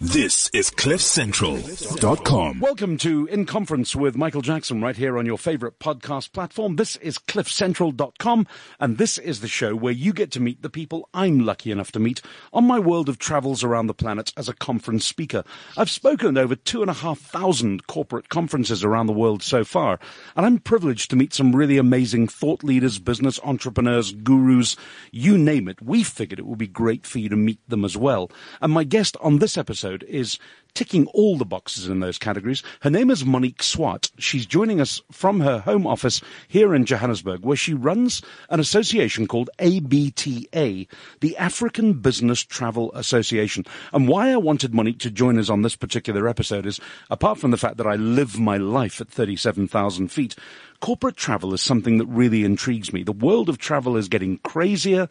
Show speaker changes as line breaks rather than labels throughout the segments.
This is CliffCentral.com.
Welcome to In Conference with Michael Jackson right here on your favorite podcast platform. This is CliffCentral.com and this is the show where you get to meet the people I'm lucky enough to meet on my world of travels around the planet as a conference speaker. I've spoken at over two and a half thousand corporate conferences around the world so far and I'm privileged to meet some really amazing thought leaders, business entrepreneurs, gurus, you name it. We figured it would be great for you to meet them as well. And my guest on this episode episode is ticking all the boxes in those categories. Her name is Monique Swart. She's joining us from her home office here in Johannesburg, where she runs an association called ABTA, the African Business Travel Association. And why I wanted Monique to join us on this particular episode is, apart from the fact that I live my life at 37,000 feet, corporate travel is something that really intrigues me. The world of travel is getting crazier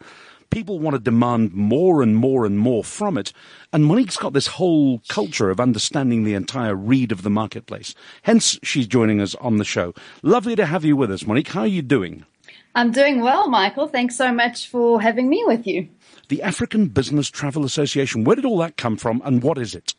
people want to demand more and more and more from it. And Monique's got this whole culture of understanding the entire read of the marketplace. Hence, she's joining us on the show. Lovely to have you with us, Monique. How are you doing?
I'm doing well, Michael. Thanks so much for having me with you.
The African Business Travel Association, where did all that come from and what is it?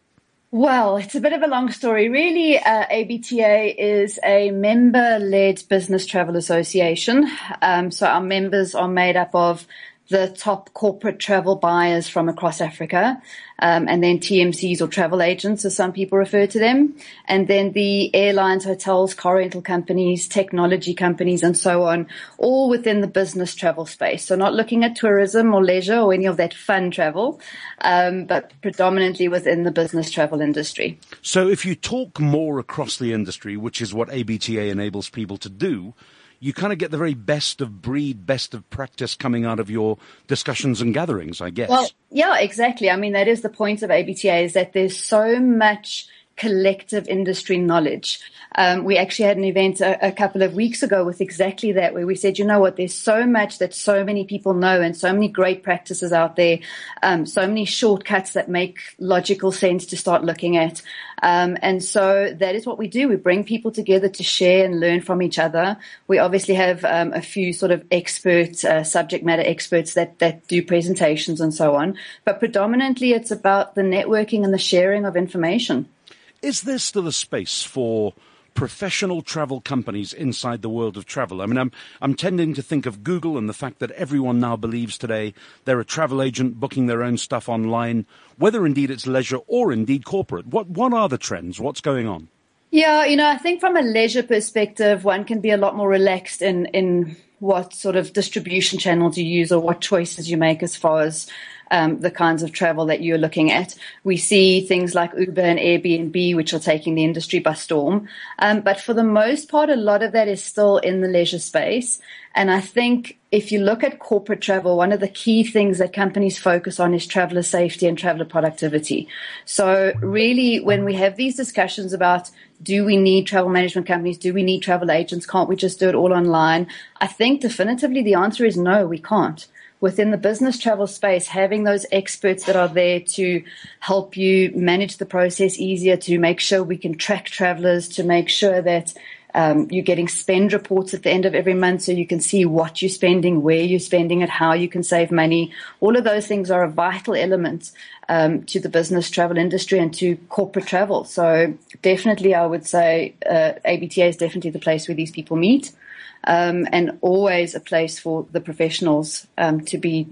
Well, it's a bit of a long story. Really, uh, ABTA is a member led business travel association. Um, so our members are made up of the top corporate travel buyers from across Africa, um, and then TMCs or travel agents, as some people refer to them, and then the airlines, hotels, car rental companies, technology companies, and so on, all within the business travel space. So not looking at tourism or leisure or any of that fun travel, um, but predominantly within the business travel industry.
So if you talk more across the industry, which is what ABTA enables people to do, you kind of get the very best of breed, best of practice coming out of your discussions and gatherings, I guess.
Well, yeah, exactly. I mean, that is the point of ABTA is that there's so much collective industry knowledge. Um, we actually had an event a, a, couple of weeks ago with exactly that, where we said, you know what, there's so much that so many people know and so many great practices out there, um, so many shortcuts that make logical sense to start looking at. Um, and so that is what we do. We bring people together to share and learn from each other. We obviously have um, a few sort of expert, uh, subject matter experts that, that do presentations and so on. But predominantly it's about the networking and the sharing of information.
Is there still a space for professional travel companies inside the world of travel. I mean, I'm, I'm tending to think of Google and the fact that everyone now believes today they're a travel agent booking their own stuff online, whether indeed it's leisure or indeed corporate. What, what are the trends? What's going on?
Yeah, you know, I think from a leisure perspective, one can be a lot more relaxed in, in what sort of distribution channels you use or what choices you make as far as um, the kinds of travel that you're looking at. We see things like Uber and Airbnb, which are taking the industry by storm. Um, but for the most part, a lot of that is still in the leisure space. And I think if you look at corporate travel, one of the key things that companies focus on is traveler safety and traveler productivity. So really, when we have these discussions about do we need travel management companies? Do we need travel agents? Can't we just do it all online? I think definitively the answer is no, we can't within the business travel space, having those experts that are there to help you manage the process easier, to make sure we can track travelers, to make sure that um, you're getting spend reports at the end of every month so you can see what you're spending, where you're spending it, how you can save money. All of those things are a vital element um, to the business travel industry and to corporate travel. So definitely, I would say uh, ABTA is definitely the place where these people meet um, and always a place for the professionals um, to be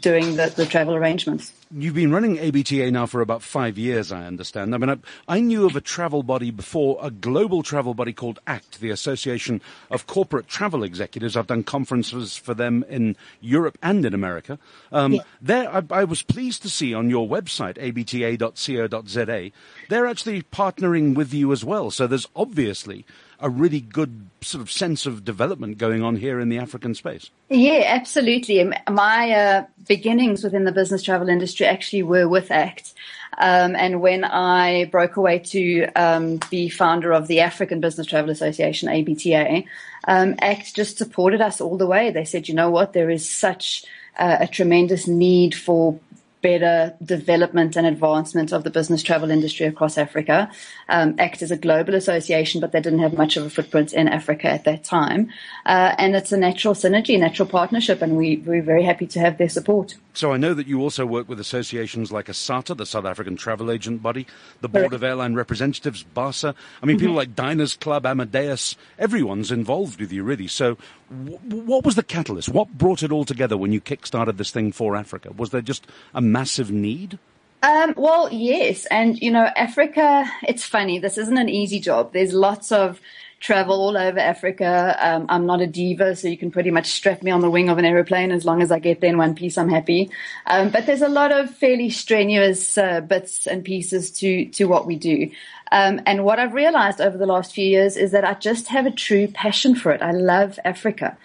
doing the, the travel arrangements.
You've been running ABTA now for about five years, I understand. I mean, I, I, knew of a travel body before, a global travel body called ACT, the Association of Corporate Travel Executives. I've done conferences for them in Europe and in America. Um, yeah. There, I, I, was pleased to see on your website, abta.co.za, they're actually partnering with you as well. So there's obviously a really good sort of sense of development going on here in the African space.
Yeah, absolutely. My uh, beginnings within the business travel industry actually were with ACT. Um, and when I broke away to um, be founder of the African Business Travel Association, ABTA, um, ACT just supported us all the way. They said, you know what, there is such uh, a tremendous need for better development and advancement of the business travel industry across Africa. Um, ACT as a global association, but they didn't have much of a footprint in Africa at that time. Uh, and it's a natural synergy, natural partnership, and we, we're very happy to have their support.
So I know that you also work with associations like ASATA, the South African Travel Agent Body, the Board of Airline Representatives, BARSA. I mean, mm-hmm. people like Diners Club, Amadeus, everyone's involved with you, really. So w- what was the catalyst? What brought it all together when you kick-started this thing for Africa? Was there just a massive need?
Um, well, yes. And, you know, Africa, it's funny. This isn't an easy job. There's lots of travel all over Africa. Um, I'm not a diva, so you can pretty much strap me on the wing of an aeroplane as long as I get there in one piece. I'm happy. Um, but there's a lot of fairly strenuous uh, bits and pieces to to what we do. Um, and what I've realized over the last few years is that I just have a true passion for it. I love Africa.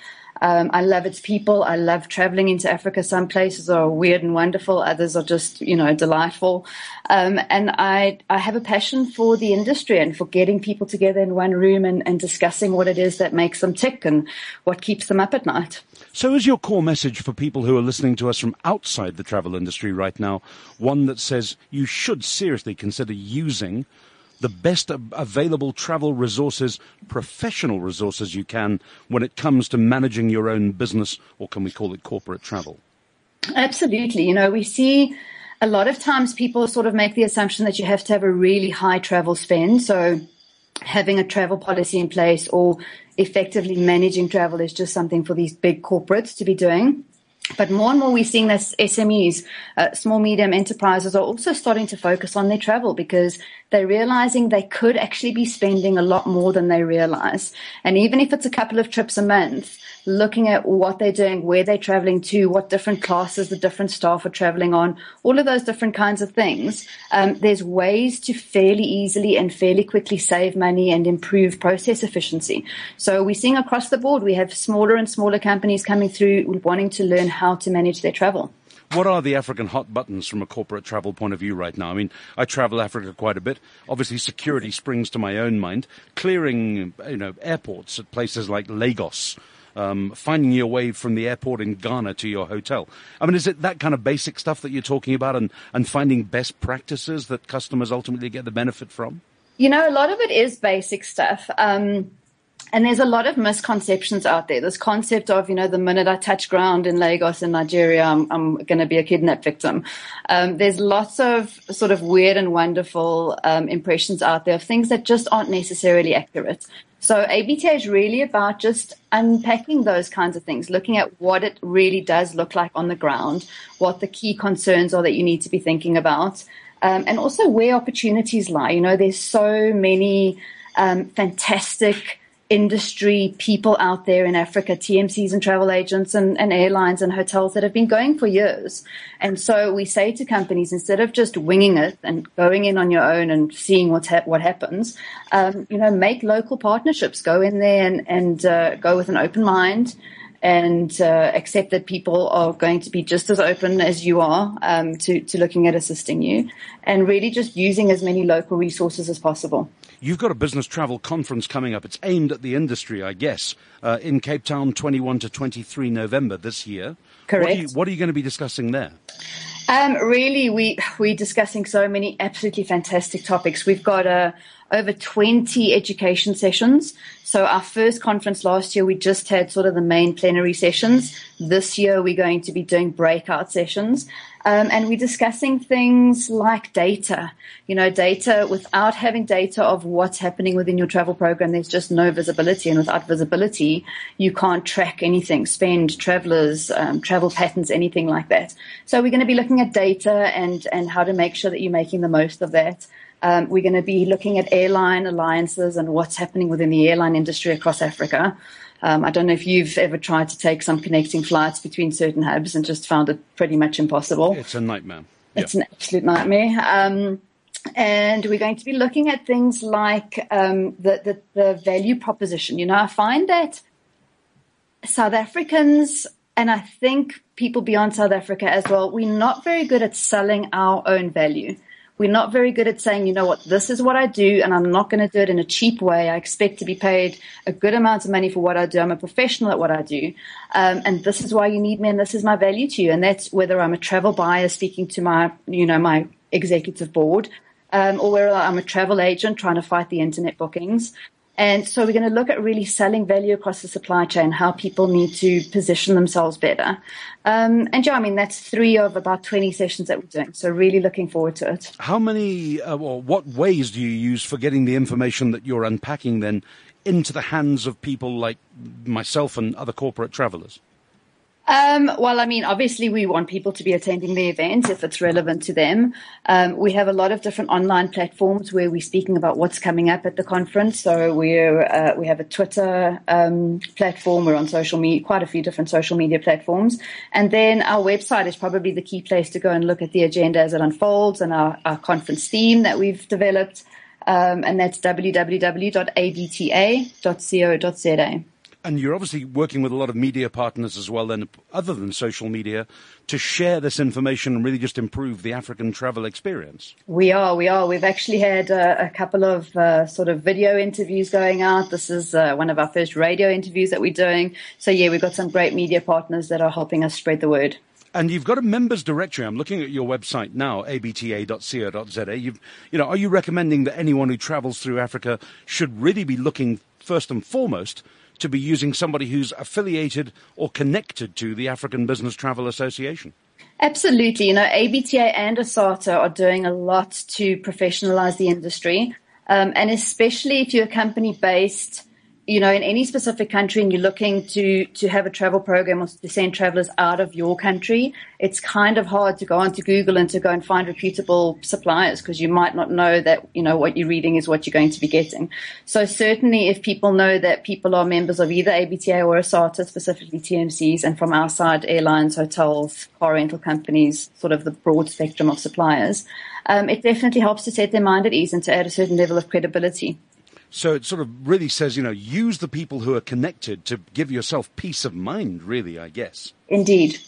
Um, I love its people. I love traveling into Africa. Some places are weird and wonderful. Others are just, you know, delightful. Um, and I, I have a passion for the industry and for getting people together in one room and, and discussing what it is that makes them tick and what keeps them up at night.
So is your core message for people who are listening to us from outside the travel industry right now one that says you should seriously consider using the best available travel resources, professional resources you can when it comes to managing your own business, or can we call it corporate travel?
Absolutely. You know, we see a lot of times people sort of make the assumption that you have to have a really high travel spend. So having a travel policy in place or effectively managing travel is just something for these big corporates to be doing. But more and more we're seeing that SMEs, uh, small medium enterprises are also starting to focus on their travel because they're realizing they could actually be spending a lot more than they realize. And even if it's a couple of trips a month, looking at what they're doing, where they're traveling to, what different classes the different staff are traveling on, all of those different kinds of things. Um, there's ways to fairly easily and fairly quickly save money and improve process efficiency. So we're seeing across the board, we have smaller and smaller companies coming through wanting to learn how to manage their travel.
What are the African hot buttons from a corporate travel point of view right now? I mean, I travel Africa quite a bit. Obviously, security springs to my own mind. Clearing, you know, airports at places like Lagos um, finding your way from the airport in Ghana to your hotel. I mean, is it that kind of basic stuff that you're talking about and, and finding best practices that customers ultimately get the benefit from?
You know, a lot of it is basic stuff. Um, and there's a lot of misconceptions out there. This concept of, you know, the minute I touch ground in Lagos in Nigeria, I'm, I'm going to be a kidnap victim. Um, there's lots of sort of weird and wonderful um, impressions out there of things that just aren't necessarily accurate. So ABTA is really about just unpacking those kinds of things, looking at what it really does look like on the ground, what the key concerns are that you need to be thinking about, um, and also where opportunities lie. You know, there's so many um, fantastic industry people out there in Africa, TMCs and travel agents and, and, airlines and hotels that have been going for years. And so we say to companies, instead of just winging it and going in on your own and seeing what's ha- what happens, um, you know, make local partnerships, go in there and, and uh, go with an open mind and uh, accept that people are going to be just as open as you are um, to, to looking at assisting you and really just using as many local resources as possible.
You've got a business travel conference coming up. It's aimed at the industry, I guess, uh, in Cape Town, 21 to 23 November this year.
Correct.
What are you, what are you going to be discussing there?
Um, really, we we're discussing so many absolutely fantastic topics. We've got a over 20 education sessions. So our first conference last year, we just had sort of the main plenary sessions. This year, we're going to be doing breakout sessions. Um, and we're discussing things like data. You know, data without having data of what's happening within your travel program, there's just no visibility. And without visibility, you can't track anything, spend, travelers, um, travel patterns, anything like that. So we're going to be looking at data and, and how to make sure that you're making the most of that. Um, we're going to be looking at airline alliances and what's happening within the airline industry across Africa. Um, I don't know if you've ever tried to take some connecting flights between certain hubs and just found it pretty much impossible.
It's a nightmare.
It's an absolute nightmare. Um, and we're going to be looking at things like um, the, the, the value proposition. You know, I find that South Africans, and I think people beyond South Africa as well, we're not very good at selling our own value. We're not very good at saying, you know what, this is what I do and I'm not going to do it in a cheap way. I expect to be paid a good amount of money for what I do. I'm a professional at what I do. Um, and this is why you need me and this is my value to you. And that's whether I'm a travel buyer speaking to my, you know, my executive board, um, or whether I'm a travel agent trying to fight the internet bookings. And so we're going to look at really selling value across the supply chain, how people need to position themselves better. Um, and yeah, I mean, that's three of about 20 sessions that we're doing. So really looking forward to it.
How many, uh, or what ways do you use for getting the information that you're unpacking then into the hands of people like myself and other corporate travelers?
Um, well, I mean, obviously, we want people to be attending the event if it's relevant to them. Um, we have a lot of different online platforms where we're speaking about what's coming up at the conference. So we're uh, we have a Twitter um, platform. We're on social media, quite a few different social media platforms, and then our website is probably the key place to go and look at the agenda as it unfolds and our, our conference theme that we've developed, um, and that's www.abta.co.za.
And you're obviously working with a lot of media partners as well, then, other than social media, to share this information and really just improve the African travel experience.
We are, we are. We've actually had uh, a couple of uh, sort of video interviews going out. This is uh, one of our first radio interviews that we're doing. So, yeah, we've got some great media partners that are helping us spread the word.
And you've got a members directory. I'm looking at your website now, abta.co.za. You've, you know, are you recommending that anyone who travels through Africa should really be looking first and foremost to be using somebody who's affiliated or connected to the African Business Travel Association?
Absolutely. You know, ABTA and ASATA are doing a lot to professionalize the industry. Um, and especially if you're a company based you know, in any specific country and you're looking to, to have a travel program or to send travelers out of your country, it's kind of hard to go onto Google and to go and find reputable suppliers because you might not know that, you know, what you're reading is what you're going to be getting. So certainly if people know that people are members of either ABTA or ASATA, specifically TMCs, and from our side, airlines, hotels, car rental companies, sort of the broad spectrum of suppliers, um, it definitely helps to set their mind at ease and to add a certain level of credibility.
So it sort of really says, you know, use the people who are connected to give yourself peace of mind, really, I guess.
Indeed.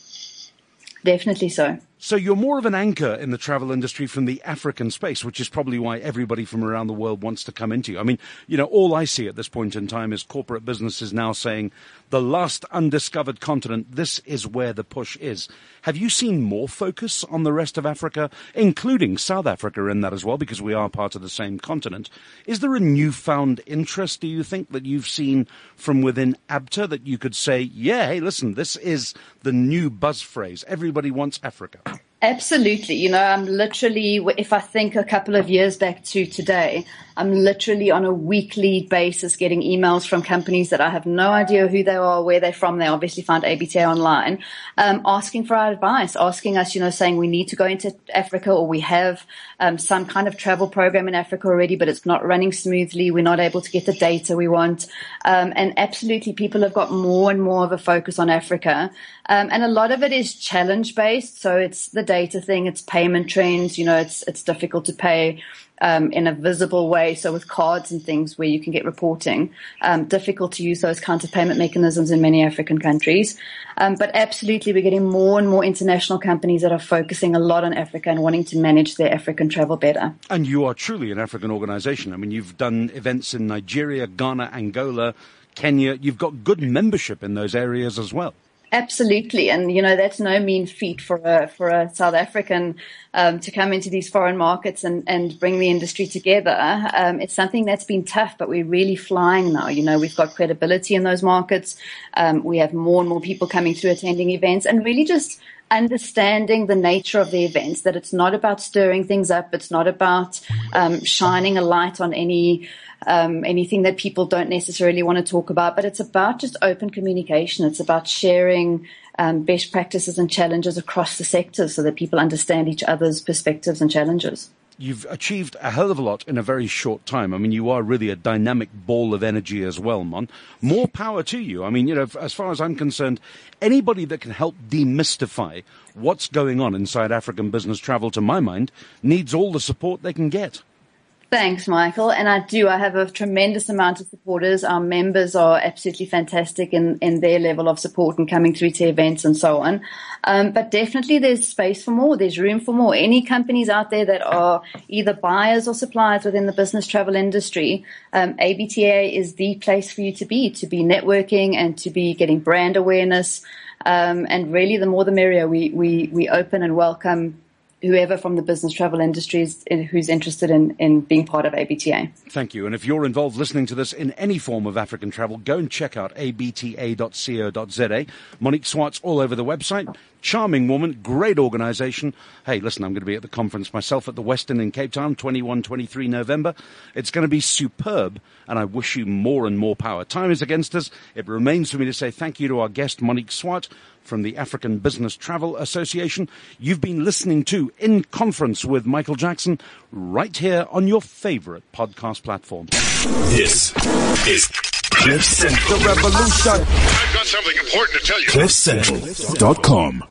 Definitely so.
So you're more of an anchor in the travel industry from the African space, which is probably why everybody from around the world wants to come into you. I mean, you know, all I see at this point in time is corporate businesses now saying the last undiscovered continent, this is where the push is. Have you seen more focus on the rest of Africa, including South Africa in that as well, because we are part of the same continent? Is there a newfound interest, do you think, that you've seen from within ABTA that you could say, yeah, hey, listen, this is the new buzz phrase. Everybody wants Africa.
Absolutely. You know, I'm literally, if I think a couple of years back to today, I'm literally on a weekly basis getting emails from companies that I have no idea who they are, where they're from. They obviously found ABTA online, um, asking for our advice, asking us, you know, saying we need to go into Africa or we have um, some kind of travel program in Africa already, but it's not running smoothly. We're not able to get the data we want. Um, and absolutely, people have got more and more of a focus on Africa. Um, and a lot of it is challenge based. So it's the data thing, it's payment trends. You know, it's, it's difficult to pay um, in a visible way. So with cards and things where you can get reporting, um, difficult to use those kinds of payment mechanisms in many African countries. Um, but absolutely, we're getting more and more international companies that are focusing a lot on Africa and wanting to manage their African travel better.
And you are truly an African organization. I mean, you've done events in Nigeria, Ghana, Angola, Kenya. You've got good membership in those areas as well.
Absolutely, and you know that's no mean feat for a for a South African um, to come into these foreign markets and, and bring the industry together. Um, it's something that's been tough, but we're really flying now. You know, we've got credibility in those markets. Um, we have more and more people coming through attending events, and really just understanding the nature of the events. That it's not about stirring things up. It's not about um, shining a light on any um, anything that people don't necessarily want to talk about, but it's about just open communication. It's about sharing um, best practices and challenges across the sector so that people understand each other's perspectives and challenges.
You've achieved a hell of a lot in a very short time. I mean, you are really a dynamic ball of energy as well, Mon. More power to you. I mean, you know, as far as I'm concerned, anybody that can help demystify what's going on inside African business travel, to my mind, needs all the support they can get.
Thanks, Michael. And I do. I have a tremendous amount of supporters. Our members are absolutely fantastic in, in their level of support and coming through to events and so on. Um, but definitely there's space for more. There's room for more. Any companies out there that are either buyers or suppliers within the business travel industry, um, ABTA is the place for you to be, to be networking and to be getting brand awareness. Um, and really the more the merrier. We, we, we open and welcome whoever from the business travel industry is, who's interested in, in being part of ABTA.
Thank you. And if you're involved listening to this in any form of African travel, go and check out abta.co.za. Monique Swart's all over the website. Charming woman, great organization. Hey, listen, I'm going to be at the conference myself at the Westin in Cape Town, 21, 23 November. It's going to be superb, and I wish you more and more power. Time is against us. It remains for me to say thank you to our guest, Monique Swart from the African Business Travel Association. You've been listening to In Conference with Michael Jackson right here on your favorite podcast platform.
This is Cliff Central.
The revolution.
I've got something important to tell you.
CliffCentral.com.